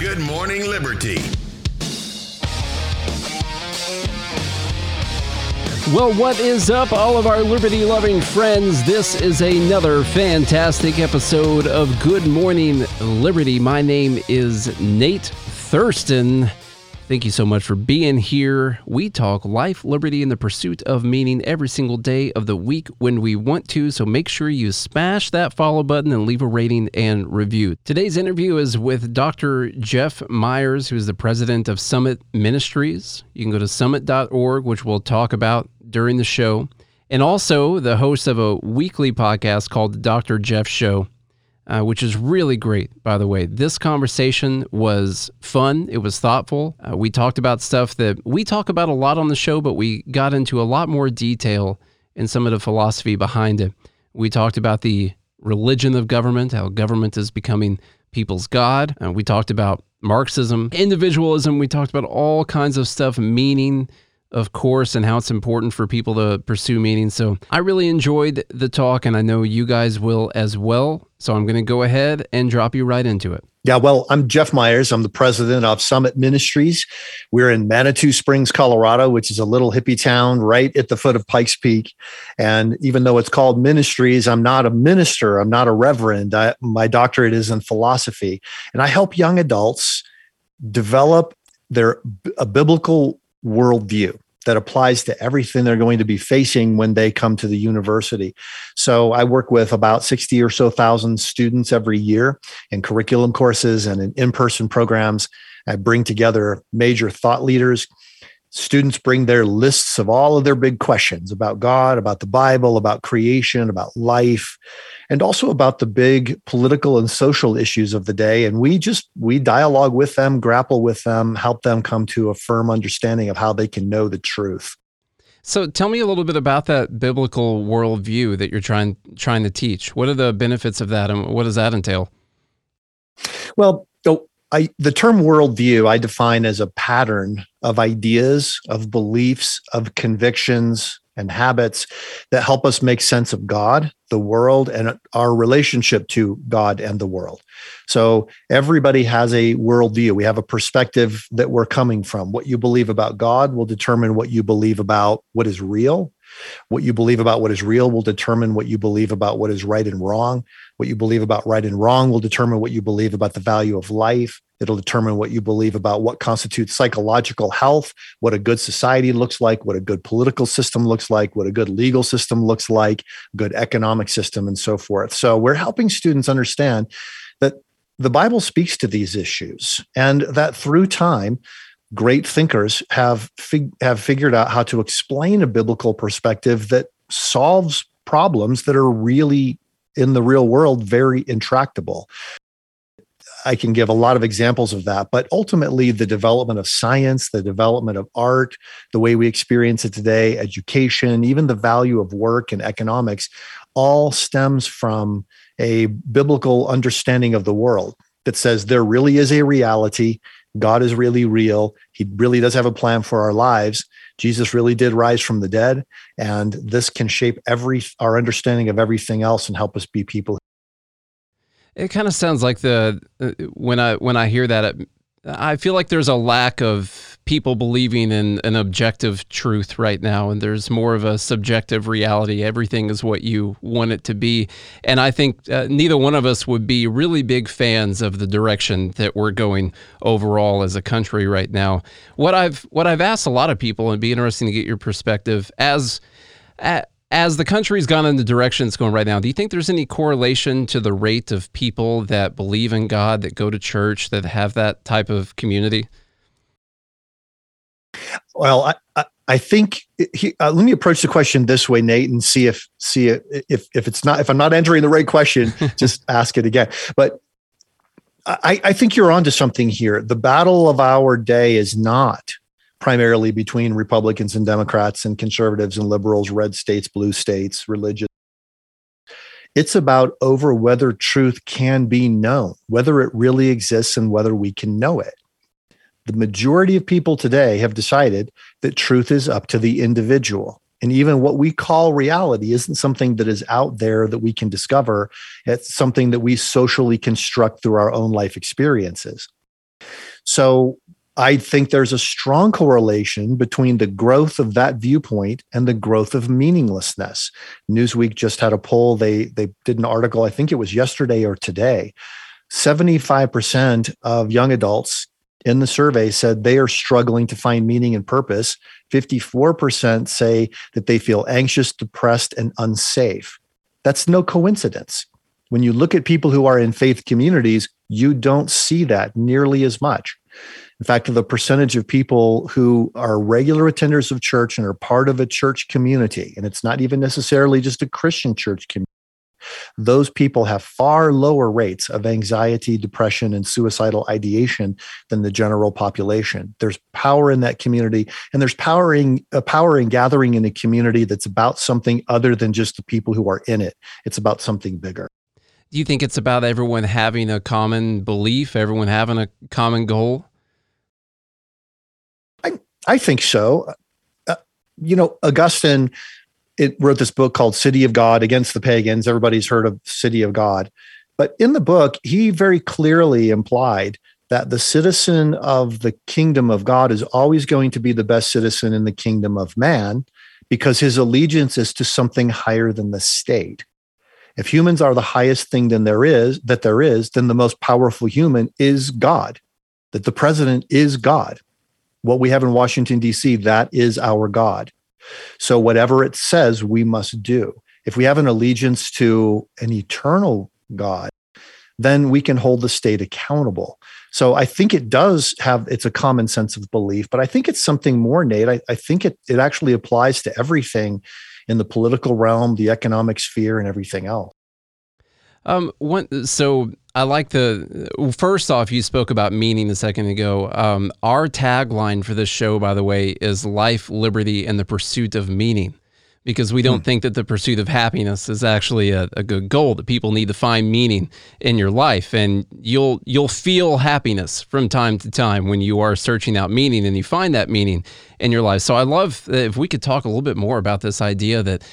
Good, Morning Liberty. Well, what is up, all of our liberty loving friends? This is another fantastic episode of Good Morning Liberty. My name is Nate Thurston. Thank you so much for being here. We talk life, liberty, and the pursuit of meaning every single day of the week when we want to. So make sure you smash that follow button and leave a rating and review. Today's interview is with Dr. Jeff Myers, who is the president of Summit Ministries. You can go to summit.org, which we'll talk about during the show, and also the host of a weekly podcast called The Dr. Jeff Show uh, which is really great, by the way. This conversation was fun. It was thoughtful. Uh, we talked about stuff that we talk about a lot on the show, but we got into a lot more detail in some of the philosophy behind it. We talked about the religion of government, how government is becoming people's God. Uh, we talked about Marxism, individualism. We talked about all kinds of stuff, meaning of course, and how it's important for people to pursue meaning. So I really enjoyed the talk, and I know you guys will as well. So I'm going to go ahead and drop you right into it. Yeah, well, I'm Jeff Myers. I'm the president of Summit Ministries. We're in Manitou Springs, Colorado, which is a little hippie town right at the foot of Pikes Peak. And even though it's called ministries, I'm not a minister. I'm not a reverend. I, my doctorate is in philosophy. And I help young adults develop their a biblical worldview that applies to everything they're going to be facing when they come to the university. So I work with about 60 or so thousand students every year in curriculum courses and in in person programs. I bring together major thought leaders, students bring their lists of all of their big questions about God, about the Bible, about creation, about life, and also about the big political and social issues of the day. And we just we dialogue with them, grapple with them, help them come to a firm understanding of how they can know the truth. So tell me a little bit about that biblical worldview that you're trying trying to teach. What are the benefits of that and what does that entail? Well, oh, I, the term worldview I define as a pattern of ideas, of beliefs, of convictions, and habits that help us make sense of God, the world, and our relationship to God and the world. So everybody has a worldview. We have a perspective that we're coming from. What you believe about God will determine what you believe about what is real. What you believe about what is real will determine what you believe about what is right and wrong. What you believe about right and wrong will determine what you believe about the value of life. It'll determine what you believe about what constitutes psychological health, what a good society looks like, what a good political system looks like, what a good legal system looks like, good economic system, and so forth. So we're helping students understand that the Bible speaks to these issues and that through time, great thinkers have fig- have figured out how to explain a biblical perspective that solves problems that are really in the real world very intractable. I can give a lot of examples of that, but ultimately, the development of science, the development of art, the way we experience it today, education, even the value of work and economics, all stems from a biblical understanding of the world that says there really is a reality. God is really real. He really does have a plan for our lives. Jesus really did rise from the dead, and this can shape every our understanding of everything else and help us be people. It kind of sounds like the uh, when I when I hear that, it, I feel like there's a lack of people believing in an objective truth right now, and there's more of a subjective reality. Everything is what you want it to be, and I think uh, neither one of us would be really big fans of the direction that we're going overall as a country right now. What I've what I've asked a lot of people, and be interesting to get your perspective as. As the country's gone in the direction it's going right now, do you think there's any correlation to the rate of people that believe in God, that go to church, that have that type of community? Well, I, I think he, uh, let me approach the question this way, Nate, and see if see if if it's not if I'm not entering the right question, just ask it again. But I, I think you're onto something here. The battle of our day is not primarily between Republicans and Democrats and conservatives and liberals, red states, blue states, religious. It's about over whether truth can be known, whether it really exists, and whether we can know it. The majority of people today have decided that truth is up to the individual. And even what we call reality isn't something that is out there that we can discover. It's something that we socially construct through our own life experiences. So I think there's a strong correlation between the growth of that viewpoint and the growth of meaninglessness. Newsweek just had a poll. They they did an article, I think it was yesterday or today. 75% of young adults in the survey said they are struggling to find meaning and purpose. 54% say that they feel anxious, depressed, and unsafe. That's no coincidence. When you look at people who are in faith communities, you don't see that nearly as much. In fact, the percentage of people who are regular attenders of church and are part of a church community, and it's not even necessarily just a Christian church community, those people have far lower rates of anxiety, depression, and suicidal ideation than the general population. There's power in that community, and there's power in, uh, power in gathering in a community that's about something other than just the people who are in it. It's about something bigger. Do you think it's about everyone having a common belief, everyone having a common goal? I think so. Uh, you know, Augustine it wrote this book called City of God Against the Pagans. Everybody's heard of City of God. But in the book, he very clearly implied that the citizen of the kingdom of God is always going to be the best citizen in the kingdom of man because his allegiance is to something higher than the state. If humans are the highest thing than there is that there is, then the most powerful human is God. That the president is God what we have in Washington, D.C., that is our God. So whatever it says, we must do. If we have an allegiance to an eternal God, then we can hold the state accountable. So I think it does have it's a common sense of belief, but I think it's something more, Nate. I, I think it it actually applies to everything in the political realm, the economic sphere, and everything else. Um, one, so I like the first off, you spoke about meaning a second ago. Um, our tagline for this show, by the way, is life, liberty, and the pursuit of meaning. Because we don't hmm. think that the pursuit of happiness is actually a, a good goal. That people need to find meaning in your life, and you'll you'll feel happiness from time to time when you are searching out meaning and you find that meaning in your life. So I love if we could talk a little bit more about this idea that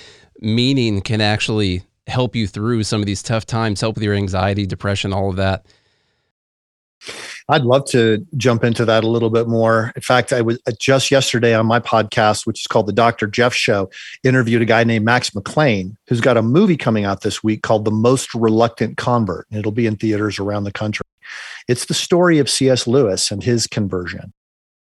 meaning can actually help you through some of these tough times, help with your anxiety, depression, all of that? I'd love to jump into that a little bit more. In fact, I was uh, just yesterday on my podcast, which is called the Dr. Jeff Show, interviewed a guy named Max McLean, who's got a movie coming out this week called The Most Reluctant Convert. And it'll be in theaters around the country. It's the story of C.S. Lewis and his conversion.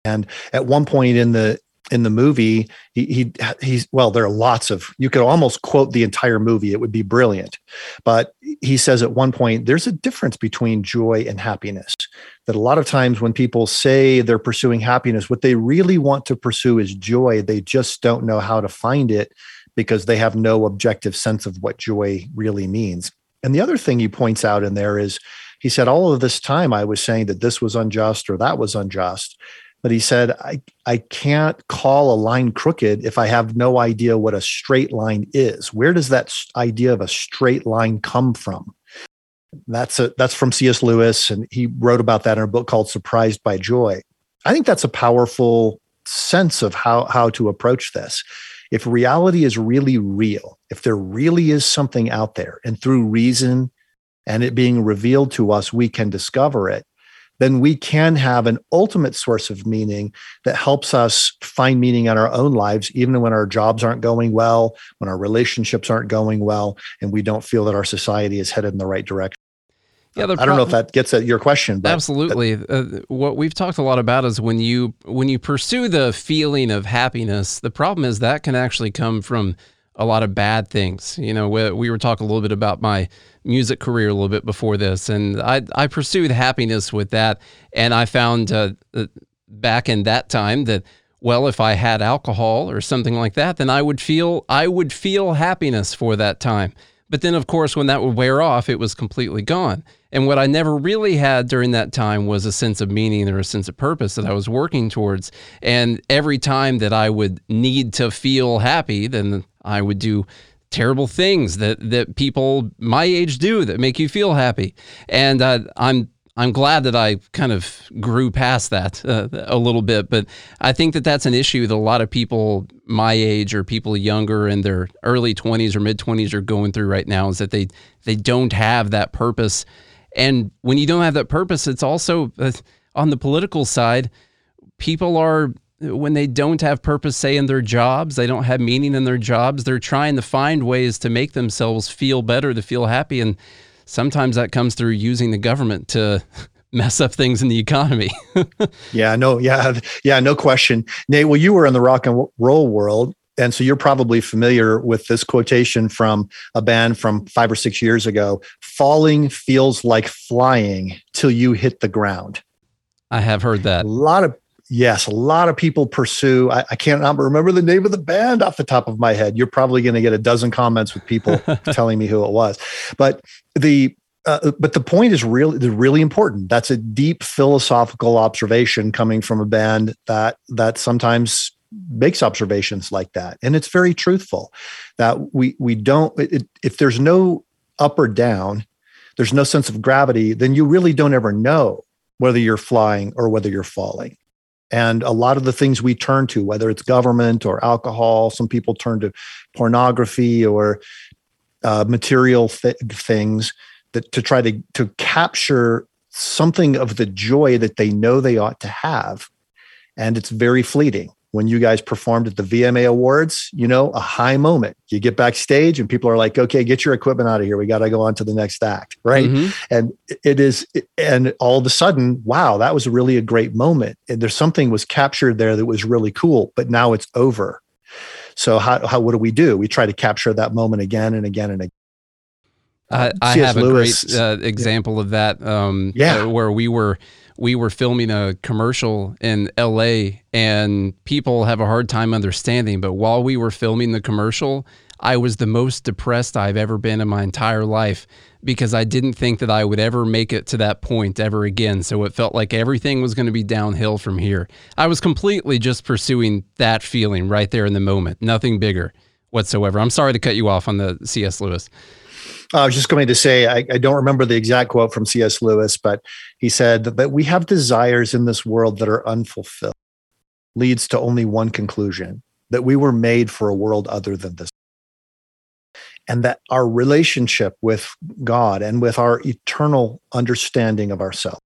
And at one point in the in the movie he, he he's well there are lots of you could almost quote the entire movie. It would be brilliant. But he says at one point there's a difference between joy and happiness. That a lot of times when people say they're pursuing happiness what they really want to pursue is joy. They just don't know how to find it because they have no objective sense of what joy really means. And the other thing he points out in there is he said all of this time i was saying that this was unjust or that was unjust but he said I, I can't call a line crooked if i have no idea what a straight line is. Where does that idea of a straight line come from? That's a that's from cs lewis and he wrote about that in a book called surprised by joy. I think that's a powerful sense of how how to approach this. If reality is really real if there really is something out there and through reason and it being revealed to us we can discover it then we can have an ultimate source of meaning that helps us find meaning in our own lives, even when our jobs aren't going well, when our relationships aren't going well, and we don't feel that our society is headed in the right direction. Yeah, I don't know if that gets at your question. But absolutely, uh, what we've talked a lot about is when you when you pursue the feeling of happiness. The problem is that can actually come from a lot of bad things. You know, we, we were talking a little bit about my music career a little bit before this, and I I pursued happiness with that, and I found uh, uh, back in that time that well, if I had alcohol or something like that, then I would feel I would feel happiness for that time. But then, of course, when that would wear off, it was completely gone. And what I never really had during that time was a sense of meaning or a sense of purpose that I was working towards. And every time that I would need to feel happy, then I would do terrible things that that people my age do that make you feel happy. And uh, I'm I'm glad that I kind of grew past that uh, a little bit, but I think that that's an issue that a lot of people my age or people younger in their early 20s or mid 20s are going through right now is that they they don't have that purpose. And when you don't have that purpose, it's also uh, on the political side, people are when they don't have purpose say in their jobs, they don't have meaning in their jobs, they're trying to find ways to make themselves feel better, to feel happy and sometimes that comes through using the government to mess up things in the economy. yeah, no, yeah, yeah, no question. Nate, well, you were in the rock and roll world. And so you're probably familiar with this quotation from a band from five or six years ago falling feels like flying till you hit the ground. I have heard that. A lot of yes, a lot of people pursue. I, I can't remember the name of the band off the top of my head. You're probably going to get a dozen comments with people telling me who it was. But the uh, but the point is really really important. That's a deep philosophical observation coming from a band that that sometimes makes observations like that, and it's very truthful. That we we don't it, if there's no up or down, there's no sense of gravity, then you really don't ever know whether you're flying or whether you're falling. And a lot of the things we turn to, whether it's government or alcohol, some people turn to pornography or uh, material th- things that to try to to capture something of the joy that they know they ought to have. And it's very fleeting when you guys performed at the VMA Awards, you know, a high moment. You get backstage and people are like, okay, get your equipment out of here. We got to go on to the next act. Right. Mm-hmm. And it is, and all of a sudden, wow, that was really a great moment. And there's something was captured there that was really cool, but now it's over. So how, how what do we do? We try to capture that moment again and again and again. Uh, I have Lewis, a great uh, example yeah. of that. Um, yeah, uh, where we were we were filming a commercial in L.A. and people have a hard time understanding. But while we were filming the commercial, I was the most depressed I've ever been in my entire life because I didn't think that I would ever make it to that point ever again. So it felt like everything was going to be downhill from here. I was completely just pursuing that feeling right there in the moment, nothing bigger whatsoever. I'm sorry to cut you off on the C.S. Lewis. I was just going to say, I, I, don't remember the exact quote from C.S. Lewis, but he said that we have desires in this world that are unfulfilled, leads to only one conclusion that we were made for a world other than this and that our relationship with God and with our eternal understanding of ourselves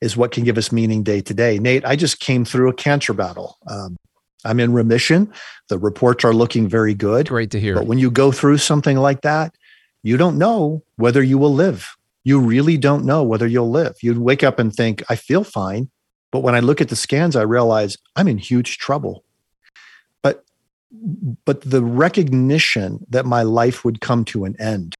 is what can give us meaning day to day. Nate, I just came through a cancer battle. Um, I'm in remission. The reports are looking very good. Great to hear. But when you go through something like that, you don't know whether you will live. You really don't know whether you'll live. You wake up and think, I feel fine. But when I look at the scans, I realize I'm in huge trouble But but the recognition that my life would come to an end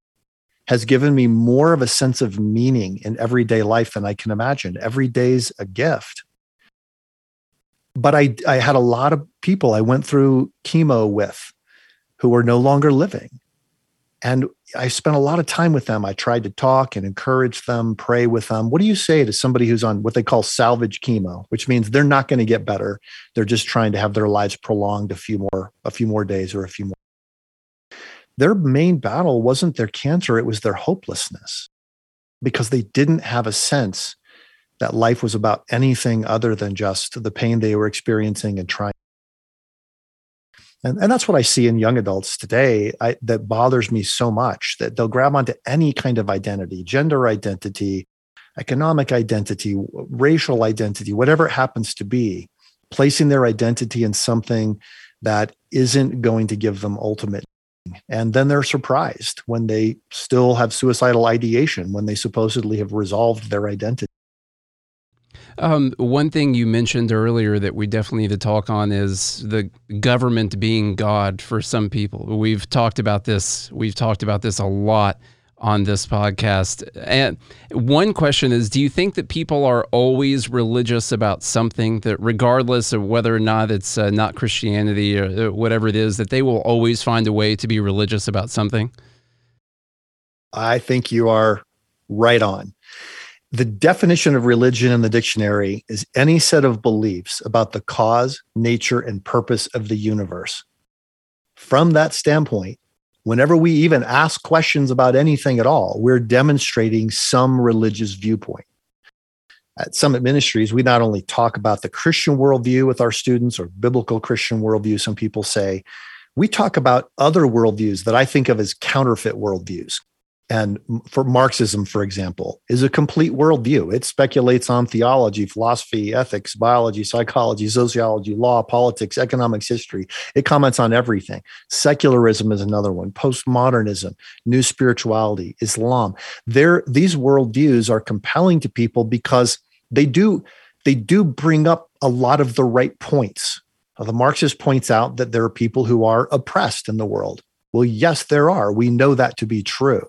has given me more of a sense of meaning in everyday life than I can imagine. Every day's a gift. But I, I had a lot of people I went through chemo with who were no longer living. And I spent a lot of time with them. I tried to talk and encourage them, pray with them. What do you say to somebody who's on what they call salvage chemo, which means they're not going to get better. They're just trying to have their lives prolonged a few more, a few more days or a few more. Their main battle wasn't their cancer, it was their hopelessness because they didn't have a sense that life was about anything other than just the pain they were experiencing and trying and, and that's what I see in young adults today I, that bothers me so much that they'll grab onto any kind of identity, gender identity, economic identity, racial identity, whatever it happens to be, placing their identity in something that isn't going to give them ultimate. And then they're surprised when they still have suicidal ideation, when they supposedly have resolved their identity. Um, one thing you mentioned earlier that we definitely need to talk on is the government being God for some people. We've talked about this. We've talked about this a lot on this podcast. And one question is Do you think that people are always religious about something, that regardless of whether or not it's uh, not Christianity or uh, whatever it is, that they will always find a way to be religious about something? I think you are right on. The definition of religion in the dictionary is any set of beliefs about the cause, nature, and purpose of the universe. From that standpoint, whenever we even ask questions about anything at all, we're demonstrating some religious viewpoint. At Summit Ministries, we not only talk about the Christian worldview with our students or biblical Christian worldview, some people say, we talk about other worldviews that I think of as counterfeit worldviews and for Marxism, for example, is a complete worldview. It speculates on theology, philosophy, ethics, biology, psychology, sociology, law, politics, economics, history. It comments on everything. Secularism is another one. Postmodernism, new spirituality, Islam. There, these worldviews are compelling to people because they do they do bring up a lot of the right points. The Marxist points out that there are people who are oppressed in the world. Well, yes, there are. We know that to be true.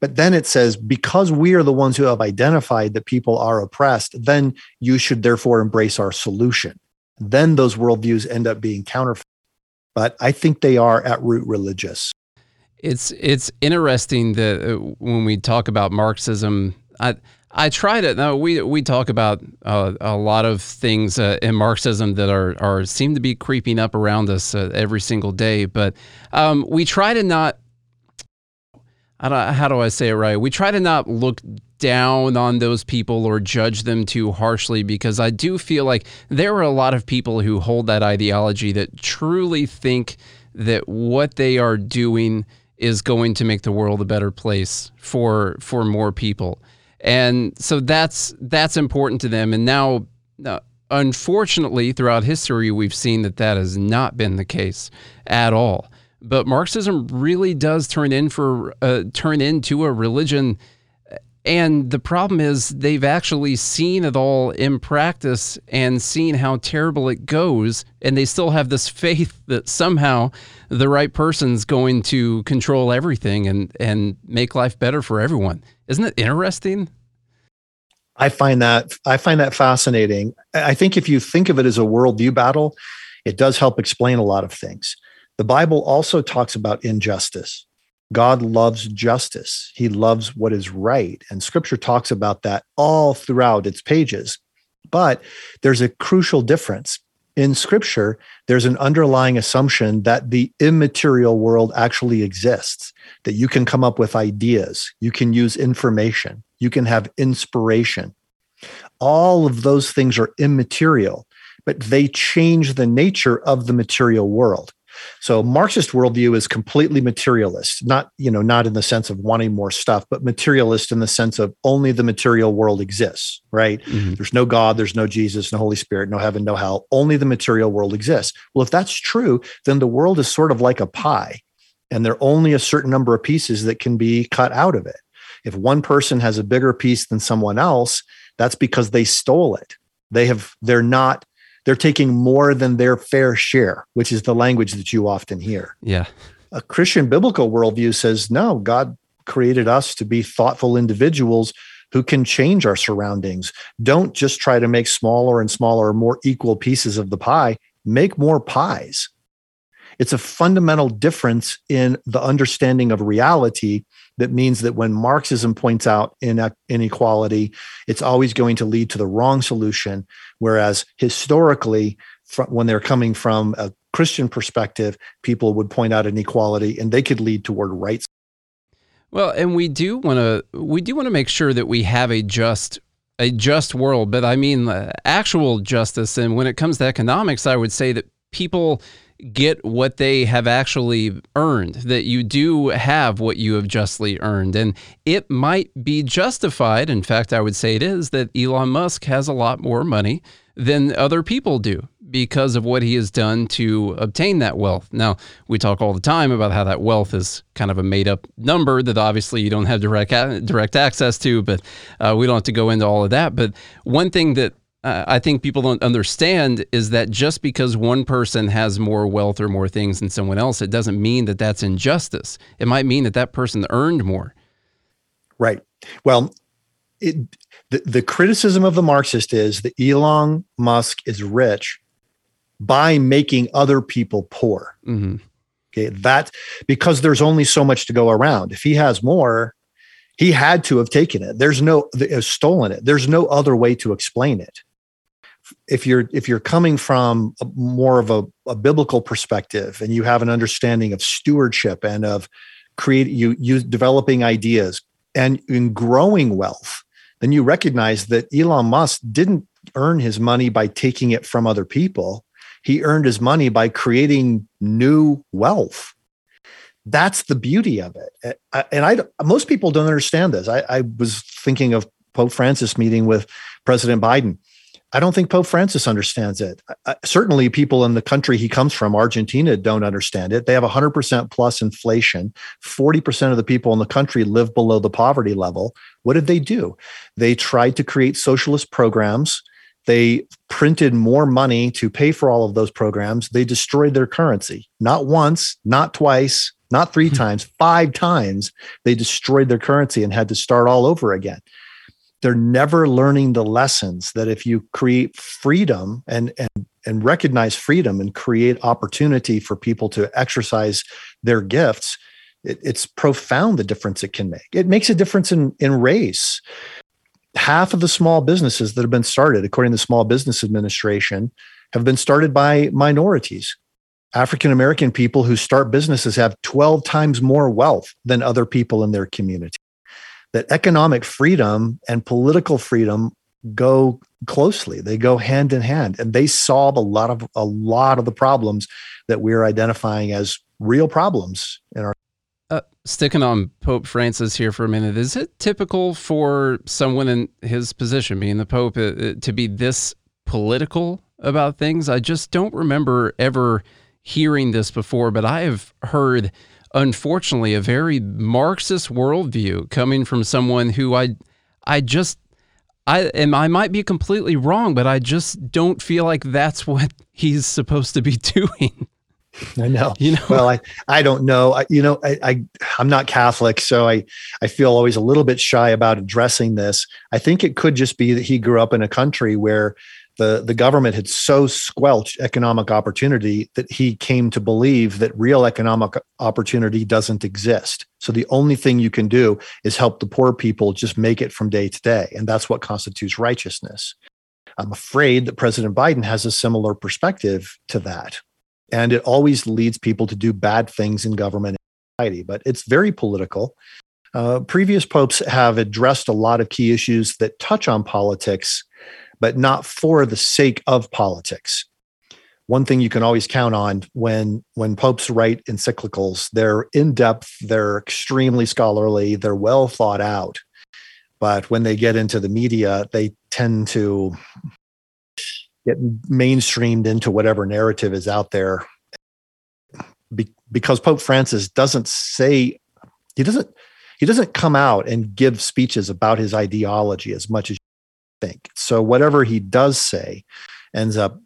But then it says, because we are the ones who have identified that people are oppressed, then you should therefore embrace our solution. Then those worldviews end up being counterfeit. But I think they are at root religious. It's it's interesting that uh, when we talk about Marxism, I I try to now we we talk about uh, a lot of things uh, in Marxism that are are seem to be creeping up around us uh, every single day, but um, we try to not how do I say it right? We try to not look down on those people or judge them too harshly because I do feel like there are a lot of people who hold that ideology that truly think that what they are doing is going to make the world a better place for for more people. And so that's that's important to them and now uh, unfortunately throughout history we've seen that that has not been the case at all but Marxism really does turn in for uh, turn into a religion. And the problem is they've actually seen it all in practice and seen how terrible it goes, and they still have this faith that somehow the right person's going to control everything and and make life better for everyone. Isn't it interesting? I find that I find that fascinating. I think if you think of it as a worldview battle, it does help explain a lot of things. The Bible also talks about injustice. God loves justice. He loves what is right. And scripture talks about that all throughout its pages. But there's a crucial difference. In scripture, there's an underlying assumption that the immaterial world actually exists, that you can come up with ideas, you can use information, you can have inspiration. All of those things are immaterial, but they change the nature of the material world. So Marxist worldview is completely materialist, not, you know, not in the sense of wanting more stuff, but materialist in the sense of only the material world exists, right? Mm-hmm. There's no God, there's no Jesus, no Holy Spirit, no heaven, no hell. Only the material world exists. Well, if that's true, then the world is sort of like a pie, and there are only a certain number of pieces that can be cut out of it. If one person has a bigger piece than someone else, that's because they stole it. They have, they're not they're taking more than their fair share, which is the language that you often hear. Yeah. A Christian biblical worldview says, no, God created us to be thoughtful individuals who can change our surroundings. Don't just try to make smaller and smaller, more equal pieces of the pie, make more pies. It's a fundamental difference in the understanding of reality that means that when Marxism points out inequality, it's always going to lead to the wrong solution. Whereas historically, when they're coming from a Christian perspective, people would point out inequality and they could lead toward rights. Well, and we do want to we do want to make sure that we have a just a just world, but I mean uh, actual justice. And when it comes to economics, I would say that people get what they have actually earned, that you do have what you have justly earned. And it might be justified, in fact, I would say it is, that Elon Musk has a lot more money than other people do because of what he has done to obtain that wealth. Now, we talk all the time about how that wealth is kind of a made up number that obviously you don't have direct direct access to, but uh, we don't have to go into all of that. But one thing that uh, I think people don't understand is that just because one person has more wealth or more things than someone else, it doesn't mean that that's injustice. It might mean that that person earned more. Right. Well, it, the, the criticism of the Marxist is that Elon Musk is rich by making other people poor. Mm-hmm. Okay, that because there's only so much to go around. If he has more, he had to have taken it. There's no uh, stolen it. There's no other way to explain it. If you're if you're coming from a, more of a, a biblical perspective and you have an understanding of stewardship and of create you you developing ideas and in growing wealth, then you recognize that Elon Musk didn't earn his money by taking it from other people. He earned his money by creating new wealth. That's the beauty of it. And I, most people don't understand this. I, I was thinking of Pope Francis meeting with President Biden. I don't think Pope Francis understands it. I, certainly, people in the country he comes from, Argentina, don't understand it. They have 100% plus inflation. 40% of the people in the country live below the poverty level. What did they do? They tried to create socialist programs they printed more money to pay for all of those programs. They destroyed their currency. Not once, not twice, not three hmm. times, five times. They destroyed their currency and had to start all over again. They're never learning the lessons that if you create freedom and, and, and recognize freedom and create opportunity for people to exercise their gifts, it, it's profound the difference it can make. It makes a difference in, in race half of the small businesses that have been started, according to the Small Business Administration, have been started by minorities. African American people who start businesses have 12 times more wealth than other people in their community. That economic freedom and political freedom go closely. They go hand in hand and they solve a lot of a lot of the problems that we're identifying as real problems in our uh, sticking on Pope Francis here for a minute, is it typical for someone in his position, being the Pope, uh, to be this political about things? I just don't remember ever hearing this before, but I have heard, unfortunately, a very Marxist worldview coming from someone who I, I just I and I might be completely wrong, but I just don't feel like that's what he's supposed to be doing. I know. You know. Well, I I don't know. I, you know, I, I I'm not Catholic, so I I feel always a little bit shy about addressing this. I think it could just be that he grew up in a country where the the government had so squelched economic opportunity that he came to believe that real economic opportunity doesn't exist. So the only thing you can do is help the poor people just make it from day to day, and that's what constitutes righteousness. I'm afraid that President Biden has a similar perspective to that and it always leads people to do bad things in government and society. But it's very political. Uh, previous popes have addressed a lot of key issues that touch on politics, but not for the sake of politics. One thing you can always count on when when popes write encyclicals, they're in depth, they're extremely scholarly, they're well thought out. But when they get into the media, they tend to get mainstreamed into whatever narrative is out there Be- because pope francis doesn't say he doesn't he doesn't come out and give speeches about his ideology as much as think. So whatever he does say ends up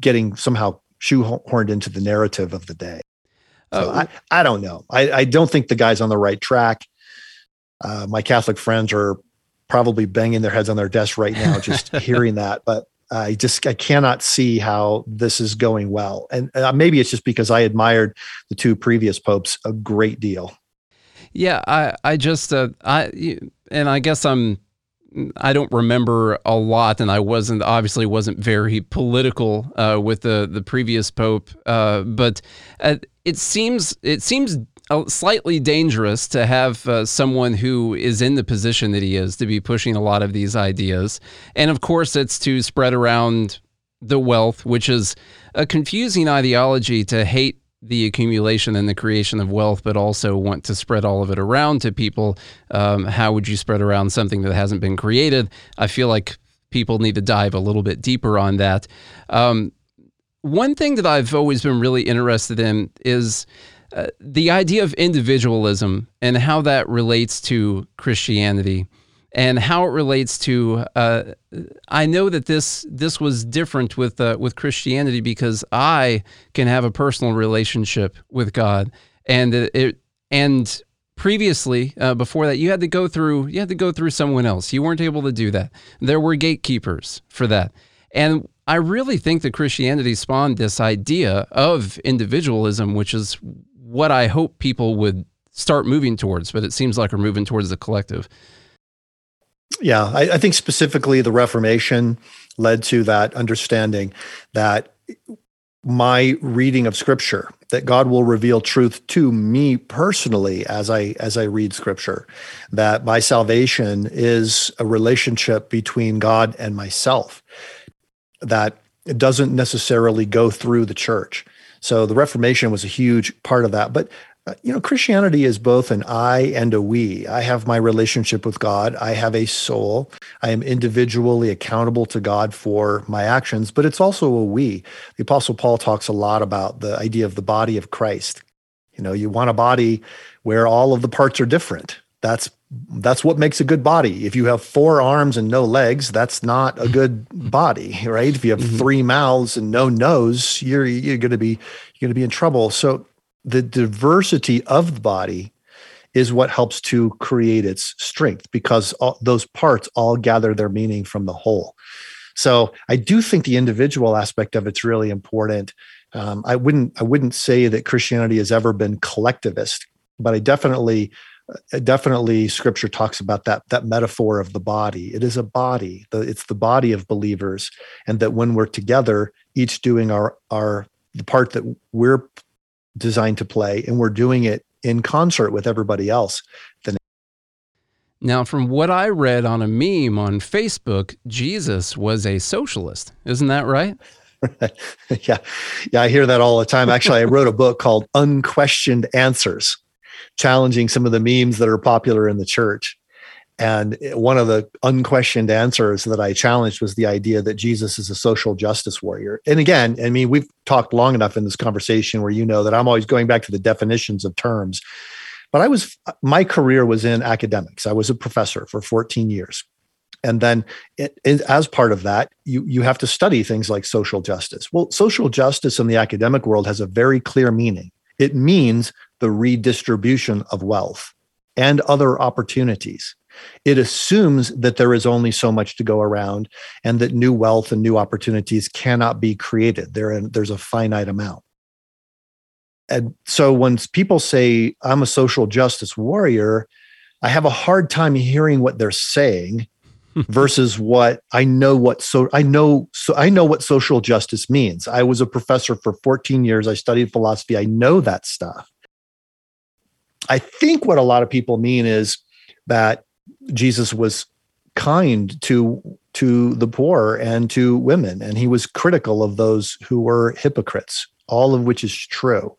getting somehow shoehorned into the narrative of the day. So uh, I, I don't know. I, I don't think the guy's on the right track. Uh, my catholic friends are probably banging their heads on their desk right now just hearing that but I just I cannot see how this is going well, and uh, maybe it's just because I admired the two previous popes a great deal. Yeah, I I just uh, I and I guess I'm I don't remember a lot, and I wasn't obviously wasn't very political uh, with the the previous pope, uh, but uh, it seems it seems slightly dangerous to have uh, someone who is in the position that he is to be pushing a lot of these ideas. And of course, it's to spread around the wealth, which is a confusing ideology to hate the accumulation and the creation of wealth, but also want to spread all of it around to people. Um, how would you spread around something that hasn't been created? I feel like people need to dive a little bit deeper on that. Um, one thing that I've always been really interested in is uh, the idea of individualism and how that relates to Christianity and how it relates to uh, I know that this this was different with uh, with Christianity because I can have a personal relationship with God. And it and previously uh, before that you had to go through you had to go through someone else. You weren't able to do that. There were gatekeepers for that. And i really think that christianity spawned this idea of individualism which is what i hope people would start moving towards but it seems like we're moving towards the collective yeah I, I think specifically the reformation led to that understanding that my reading of scripture that god will reveal truth to me personally as i as i read scripture that my salvation is a relationship between god and myself that it doesn't necessarily go through the church. So the reformation was a huge part of that but you know, Christianity is both an I and a we. I have my relationship with God. I have a soul. I am individually accountable to God for my actions, but it's also a we. The Apostle Paul talks a lot about the idea of the body of Christ. You know, you want a body where all of the parts are different. That's that's what makes a good body. If you have four arms and no legs, that's not a good body, right? If you have mm-hmm. three mouths and no nose, you're you're going to be you're going to be in trouble. So the diversity of the body is what helps to create its strength because all, those parts all gather their meaning from the whole. So I do think the individual aspect of it's really important. Um, I wouldn't I wouldn't say that Christianity has ever been collectivist, but I definitely uh, definitely Scripture talks about that that metaphor of the body. It is a body. It's the body of believers, and that when we're together, each doing our our the part that we're designed to play, and we're doing it in concert with everybody else. Then now, from what I read on a meme on Facebook, Jesus was a socialist. Isn't that right? yeah. Yeah, I hear that all the time. Actually, I wrote a book called Unquestioned Answers, challenging some of the memes that are popular in the church. And one of the unquestioned answers that I challenged was the idea that Jesus is a social justice warrior. And again, I mean, we've talked long enough in this conversation where you know that I'm always going back to the definitions of terms. But I was, my career was in academics. I was a professor for 14 years. And then, it, it, as part of that, you, you have to study things like social justice. Well, social justice in the academic world has a very clear meaning it means the redistribution of wealth and other opportunities it assumes that there is only so much to go around and that new wealth and new opportunities cannot be created. There, there's a finite amount. And so when people say, I'm a social justice warrior, I have a hard time hearing what they're saying versus what I know what so I know so I know what social justice means. I was a professor for 14 years. I studied philosophy. I know that stuff. I think what a lot of people mean is that Jesus was kind to to the poor and to women and he was critical of those who were hypocrites all of which is true.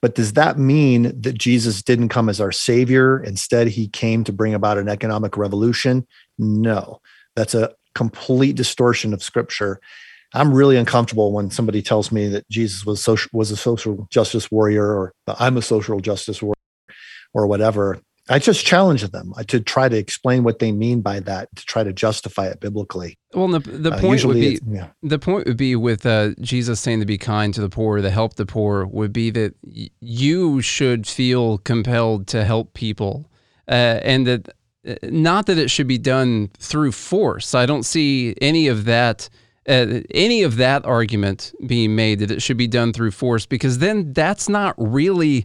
But does that mean that Jesus didn't come as our savior? Instead he came to bring about an economic revolution? No. That's a complete distortion of scripture. I'm really uncomfortable when somebody tells me that Jesus was social was a social justice warrior or I'm a social justice warrior or whatever I just challenge them uh, to try to explain what they mean by that, to try to justify it biblically. Well, the, the uh, point would be yeah. the point would be with uh, Jesus saying to be kind to the poor, to help the poor, would be that y- you should feel compelled to help people, uh, and that uh, not that it should be done through force. I don't see any of that. Uh, any of that argument being made that it should be done through force because then that's not really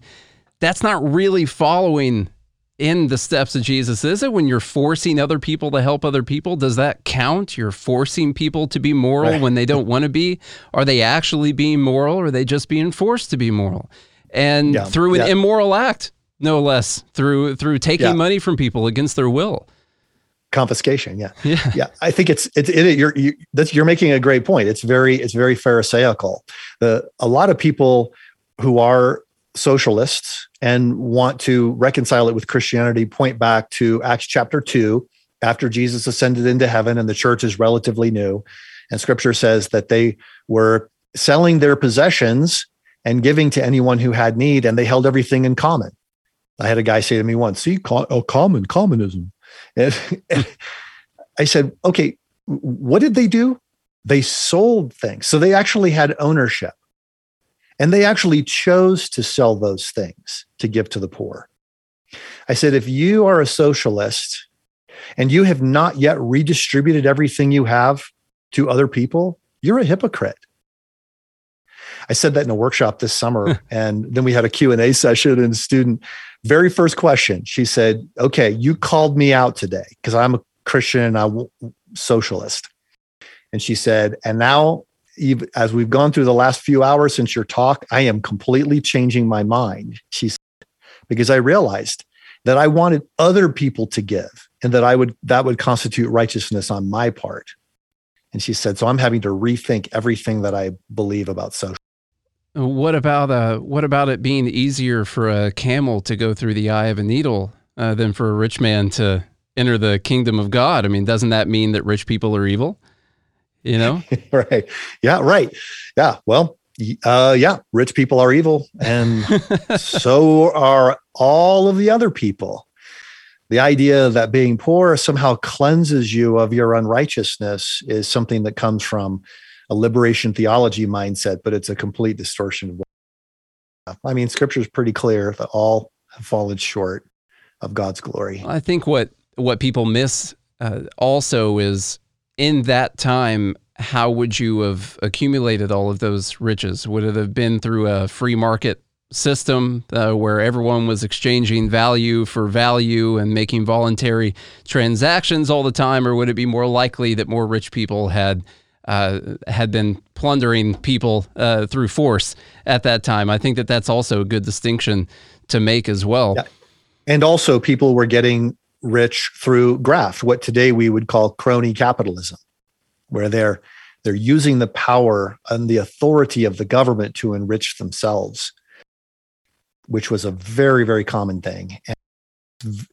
that's not really following in the steps of Jesus? Is it when you're forcing other people to help other people? Does that count? You're forcing people to be moral right. when they don't want to be? Are they actually being moral or are they just being forced to be moral? And yeah. through an yeah. immoral act, no less, through through taking yeah. money from people against their will. Confiscation, yeah, yeah, yeah. I think it's it's it, you're you, that's you're making a great point. It's very it's very pharisaical. The a lot of people who are socialists and want to reconcile it with Christianity point back to Acts chapter 2 after Jesus ascended into heaven and the church is relatively new and scripture says that they were selling their possessions and giving to anyone who had need and they held everything in common. I had a guy say to me once, see, oh, common, communism. And, and I said, okay, what did they do? They sold things. So they actually had ownership. And they actually chose to sell those things to give to the poor. I said, if you are a socialist and you have not yet redistributed everything you have to other people, you're a hypocrite. I said that in a workshop this summer and then we had a Q&A session and a student very first question she said, "Okay, you called me out today because I'm a Christian, and I'm socialist." And she said, "And now as we've gone through the last few hours since your talk, I am completely changing my mind." She said, because I realized that I wanted other people to give and that I would that would constitute righteousness on my part. And she said, so I'm having to rethink everything that I believe about social. What about uh what about it being easier for a camel to go through the eye of a needle uh, than for a rich man to enter the kingdom of God? I mean, doesn't that mean that rich people are evil? You know? right. Yeah, right. Yeah. Well, uh, yeah, rich people are evil, and so are all of the other people. The idea that being poor somehow cleanses you of your unrighteousness is something that comes from a liberation theology mindset, but it's a complete distortion of. I mean, Scripture is pretty clear that all have fallen short of God's glory. I think what what people miss uh, also is in that time how would you have accumulated all of those riches? Would it have been through a free market system uh, where everyone was exchanging value for value and making voluntary transactions all the time, or would it be more likely that more rich people had uh, had been plundering people uh, through force at that time? I think that that's also a good distinction to make as well. Yeah. And also, people were getting rich through graft, what today we would call crony capitalism where they're they're using the power and the authority of the government to enrich themselves which was a very very common thing. And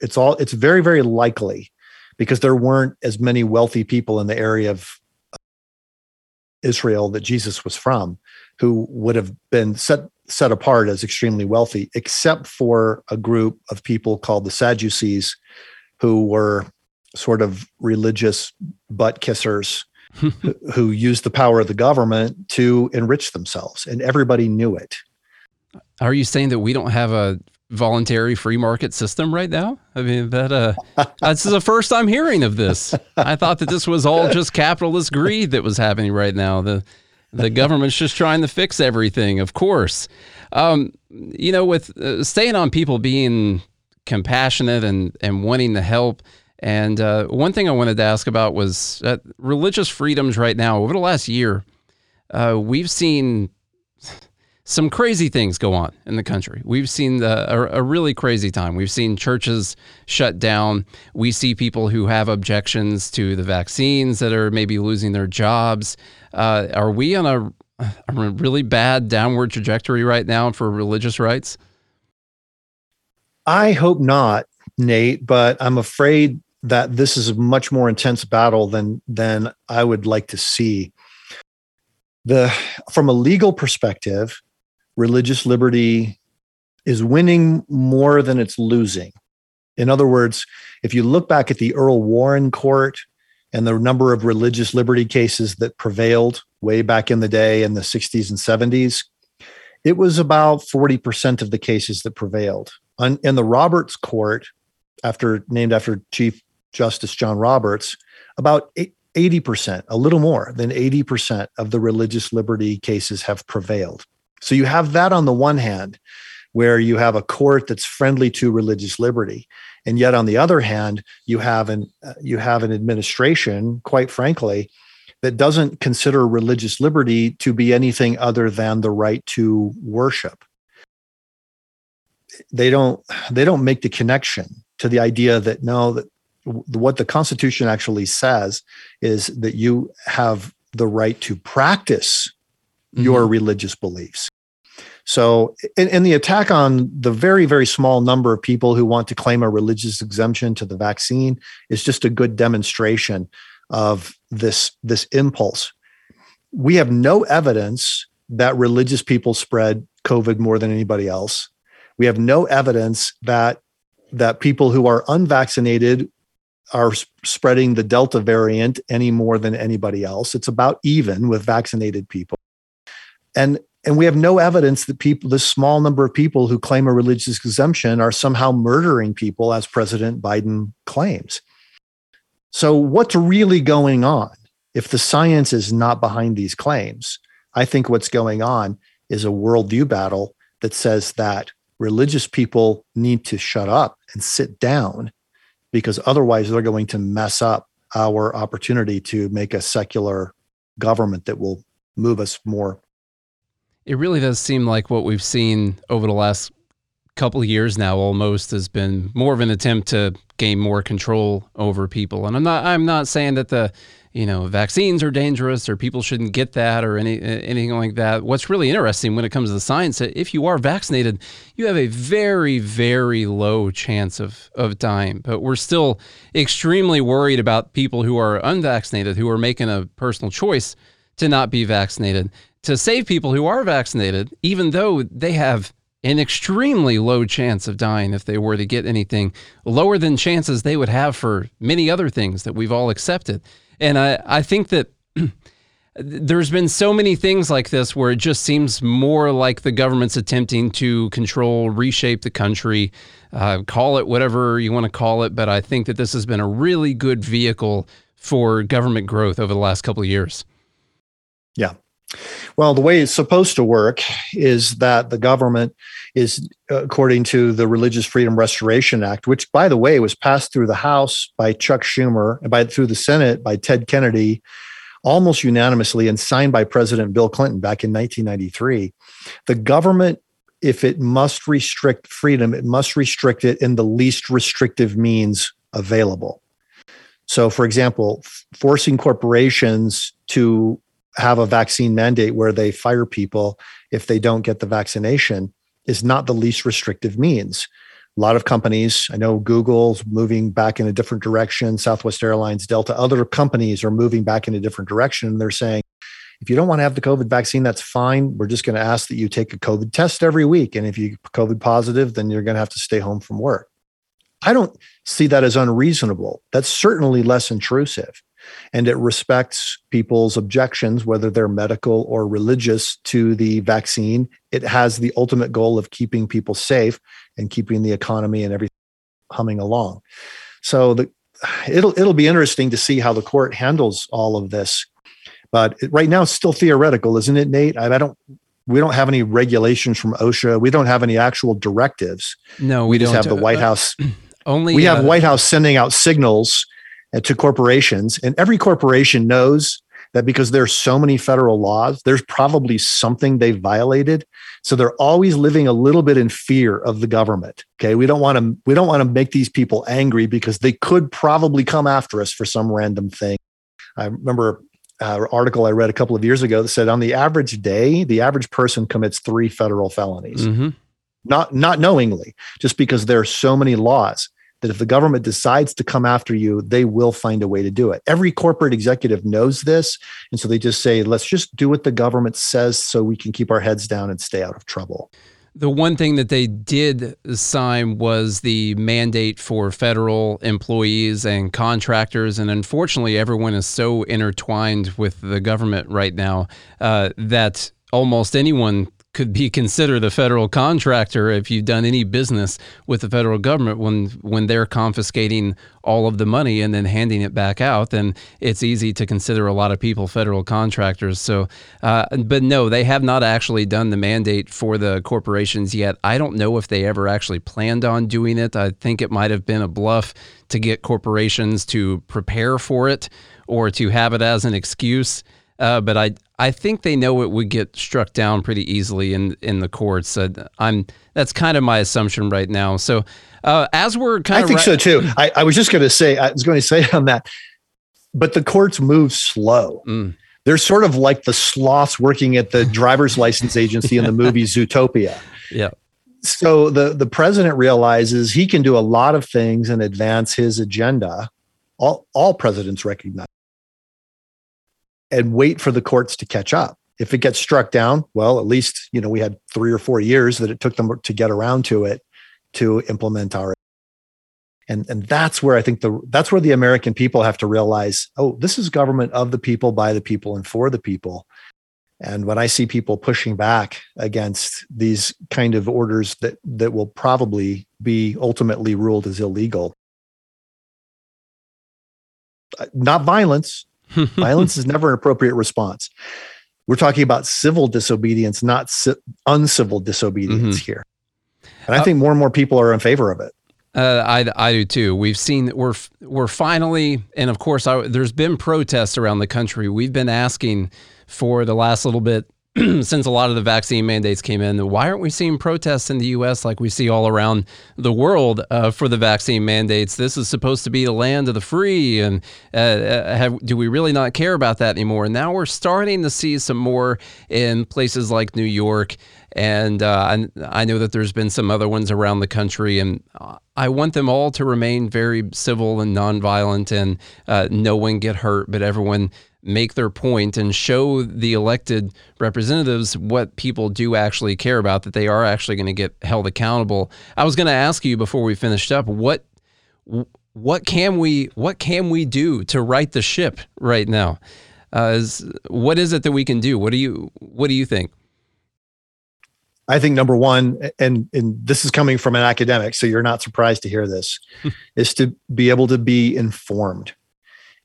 it's all it's very very likely because there weren't as many wealthy people in the area of Israel that Jesus was from who would have been set set apart as extremely wealthy except for a group of people called the Sadducees who were sort of religious butt kissers who used the power of the government to enrich themselves, and everybody knew it. Are you saying that we don't have a voluntary free market system right now? I mean, that uh, this is the first I'm hearing of this. I thought that this was all just capitalist greed that was happening right now. The the government's just trying to fix everything, of course. Um, you know, with uh, staying on people being compassionate and and wanting to help. And uh, one thing I wanted to ask about was uh, religious freedoms right now. Over the last year, uh, we've seen some crazy things go on in the country. We've seen the, a, a, really crazy time. We've seen churches shut down. We see people who have objections to the vaccines that are maybe losing their jobs. Uh, are we on a, a really bad downward trajectory right now for religious rights? I hope not, Nate, but I'm afraid that this is a much more intense battle than than I would like to see. The from a legal perspective, religious liberty is winning more than it's losing. In other words, if you look back at the Earl Warren court and the number of religious liberty cases that prevailed way back in the day in the 60s and 70s, it was about 40% of the cases that prevailed. In the Roberts court, after named after Chief Justice John Roberts, about 80%, a little more than 80% of the religious liberty cases have prevailed. So you have that on the one hand, where you have a court that's friendly to religious liberty. And yet on the other hand, you have an uh, you have an administration, quite frankly, that doesn't consider religious liberty to be anything other than the right to worship. They don't they don't make the connection to the idea that no that what the Constitution actually says is that you have the right to practice mm-hmm. your religious beliefs. So, in, in, the attack on the very, very small number of people who want to claim a religious exemption to the vaccine is just a good demonstration of this, this impulse. We have no evidence that religious people spread COVID more than anybody else. We have no evidence that that people who are unvaccinated are spreading the Delta variant any more than anybody else. It's about even with vaccinated people. And and we have no evidence that people, this small number of people who claim a religious exemption, are somehow murdering people, as President Biden claims. So, what's really going on? If the science is not behind these claims, I think what's going on is a worldview battle that says that religious people need to shut up and sit down because otherwise they're going to mess up our opportunity to make a secular government that will move us more. It really does seem like what we've seen over the last couple years now almost has been more of an attempt to gain more control over people. And I'm not I'm not saying that the you know vaccines are dangerous or people shouldn't get that or any anything like that. What's really interesting when it comes to the science, is, if you are vaccinated, you have a very very low chance of of dying. But we're still extremely worried about people who are unvaccinated who are making a personal choice to not be vaccinated to save people who are vaccinated, even though they have an extremely low chance of dying if they were to get anything, lower than chances they would have for many other things that we've all accepted. And I, I think that there's been so many things like this where it just seems more like the government's attempting to control, reshape the country, uh, call it whatever you want to call it. But I think that this has been a really good vehicle for government growth over the last couple of years. Yeah, well, the way it's supposed to work is that the government is, according to the Religious Freedom Restoration Act, which, by the way, was passed through the House by Chuck Schumer and by through the Senate by Ted Kennedy, almost unanimously, and signed by President Bill Clinton back in 1993. The government, if it must restrict freedom, it must restrict it in the least restrictive means available. So, for example, forcing corporations to have a vaccine mandate where they fire people if they don't get the vaccination is not the least restrictive means. A lot of companies, I know Google's moving back in a different direction, Southwest Airlines, Delta, other companies are moving back in a different direction. And they're saying, if you don't want to have the COVID vaccine, that's fine. We're just going to ask that you take a COVID test every week. And if you COVID positive, then you're going to have to stay home from work. I don't see that as unreasonable. That's certainly less intrusive and it respects people's objections, whether they're medical or religious, to the vaccine. It has the ultimate goal of keeping people safe and keeping the economy and everything humming along. So the, it'll it'll be interesting to see how the court handles all of this. But it, right now, it's still theoretical, isn't it, Nate? I, I don't we don't have any regulations from OSHA. We don't have any actual directives. No, we, we just don't. have the White House. Only we have uh, White House sending out signals to corporations. And every corporation knows that because there's so many federal laws, there's probably something they violated. So they're always living a little bit in fear of the government. Okay. We don't want to, we don't want to make these people angry because they could probably come after us for some random thing. I remember an article I read a couple of years ago that said on the average day, the average person commits three federal felonies. Mm-hmm. Not not knowingly, just because there are so many laws that if the government decides to come after you, they will find a way to do it. Every corporate executive knows this. And so they just say, let's just do what the government says so we can keep our heads down and stay out of trouble. The one thing that they did sign was the mandate for federal employees and contractors. And unfortunately, everyone is so intertwined with the government right now uh, that almost anyone could be considered a federal contractor if you've done any business with the federal government when when they're confiscating all of the money and then handing it back out then it's easy to consider a lot of people federal contractors. So uh, but no they have not actually done the mandate for the corporations yet. I don't know if they ever actually planned on doing it. I think it might have been a bluff to get corporations to prepare for it or to have it as an excuse uh, but I I think they know it would get struck down pretty easily in in the courts. Uh, I'm that's kind of my assumption right now. So uh, as we're kind I think ra- so too. I, I was just going to say I was going to say on that, but the courts move slow. Mm. They're sort of like the sloths working at the driver's license agency in the movie Zootopia. Yeah. So the the president realizes he can do a lot of things and advance his agenda. All all presidents recognize and wait for the courts to catch up. If it gets struck down, well, at least you know we had three or four years that it took them to get around to it to implement our. And and that's where I think the that's where the American people have to realize, oh, this is government of the people, by the people, and for the people. And when I see people pushing back against these kind of orders that that will probably be ultimately ruled as illegal, uh, not violence. violence is never an appropriate response. We're talking about civil disobedience, not ci- uncivil disobedience mm-hmm. here. And I uh, think more and more people are in favor of it. Uh, I, I do too. We've seen we're we're finally, and of course, I, there's been protests around the country. We've been asking for the last little bit since a lot of the vaccine mandates came in. Why aren't we seeing protests in the U.S. like we see all around the world uh, for the vaccine mandates? This is supposed to be the land of the free, and uh, uh have, do we really not care about that anymore? And now we're starting to see some more in places like New York, and uh, I, I know that there's been some other ones around the country, and I want them all to remain very civil and nonviolent, and uh, no one get hurt, but everyone make their point and show the elected representatives what people do actually care about that they are actually going to get held accountable. I was going to ask you before we finished up what what can we what can we do to right the ship right now? Uh, is, what is it that we can do? What do you what do you think? I think number one, and and this is coming from an academic, so you're not surprised to hear this, is to be able to be informed.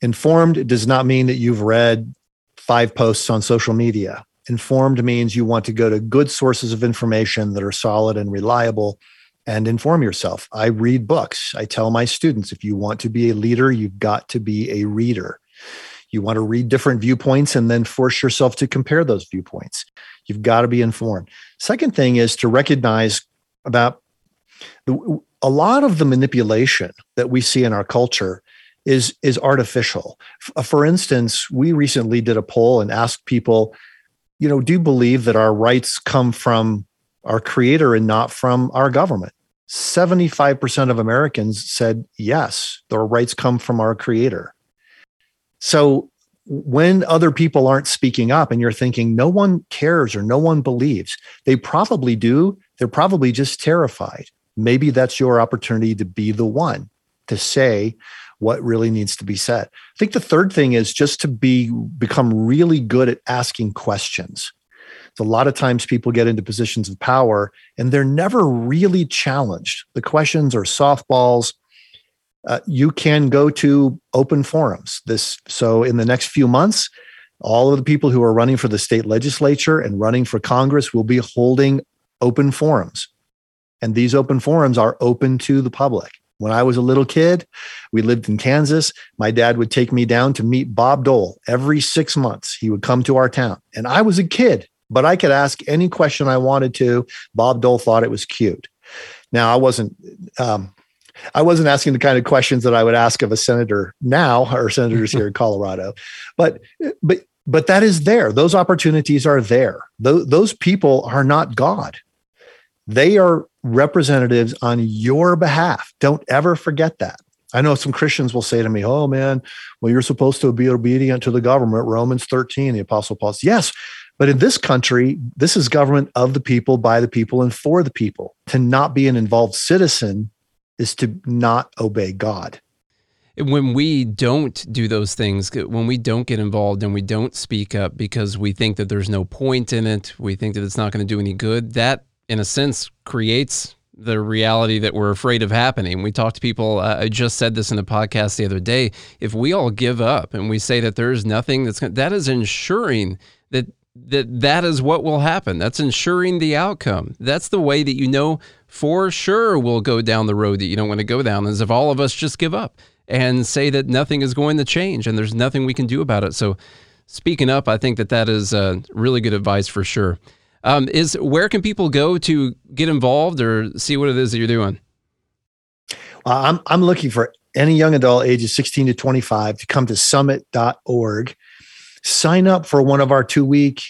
Informed does not mean that you've read five posts on social media. Informed means you want to go to good sources of information that are solid and reliable and inform yourself. I read books. I tell my students if you want to be a leader, you've got to be a reader. You want to read different viewpoints and then force yourself to compare those viewpoints. You've got to be informed. Second thing is to recognize about a lot of the manipulation that we see in our culture is is artificial. Uh, for instance, we recently did a poll and asked people, you know, do you believe that our rights come from our creator and not from our government? 75% of Americans said yes, their rights come from our creator. So when other people aren't speaking up and you're thinking no one cares or no one believes, they probably do. They're probably just terrified. Maybe that's your opportunity to be the one to say, what really needs to be said. I think the third thing is just to be become really good at asking questions. A lot of times people get into positions of power and they're never really challenged. The questions are softballs. Uh, you can go to open forums. This so in the next few months, all of the people who are running for the state legislature and running for Congress will be holding open forums. And these open forums are open to the public. When I was a little kid, we lived in Kansas. My dad would take me down to meet Bob Dole every six months. He would come to our town. And I was a kid, but I could ask any question I wanted to. Bob Dole thought it was cute. Now, I wasn't. Um, I wasn't asking the kind of questions that I would ask of a senator now or senators here in Colorado, but but but that is there. Those opportunities are there. Those, those people are not God. They are representatives on your behalf. Don't ever forget that. I know some Christians will say to me, Oh man, well, you're supposed to be obedient to the government. Romans 13, the Apostle Paul says, Yes, but in this country, this is government of the people, by the people, and for the people. To not be an involved citizen is to not obey God. When we don't do those things, when we don't get involved and we don't speak up because we think that there's no point in it, we think that it's not going to do any good, that in a sense, creates the reality that we're afraid of happening. We talk to people. Uh, I just said this in a podcast the other day. If we all give up and we say that there's nothing that's that is ensuring that that that is what will happen. That's ensuring the outcome. That's the way that you know for sure we'll go down the road that you don't want to go down. Is if all of us just give up and say that nothing is going to change and there's nothing we can do about it. So, speaking up, I think that that is uh, really good advice for sure. Um, is where can people go to get involved or see what it is that you're doing? Uh, I'm I'm looking for any young adult ages 16 to 25 to come to summit.org. Sign up for one of our two week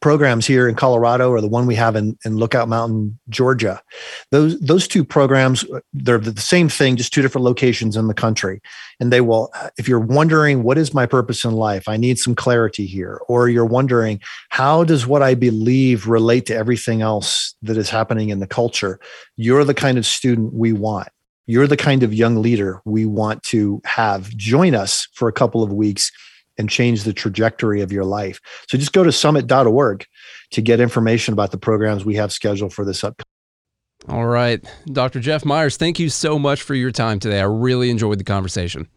programs here in Colorado or the one we have in, in Lookout Mountain, Georgia. Those those two programs, they're the same thing, just two different locations in the country. And they will, if you're wondering what is my purpose in life, I need some clarity here, or you're wondering how does what I believe relate to everything else that is happening in the culture, you're the kind of student we want. You're the kind of young leader we want to have join us for a couple of weeks and change the trajectory of your life. So just go to summit.org to get information about the programs we have scheduled for this upcoming. All right. Dr. Jeff Myers, thank you so much for your time today. I really enjoyed the conversation.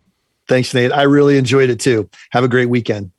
Thanks, Nate. I really enjoyed it too. Have a great weekend.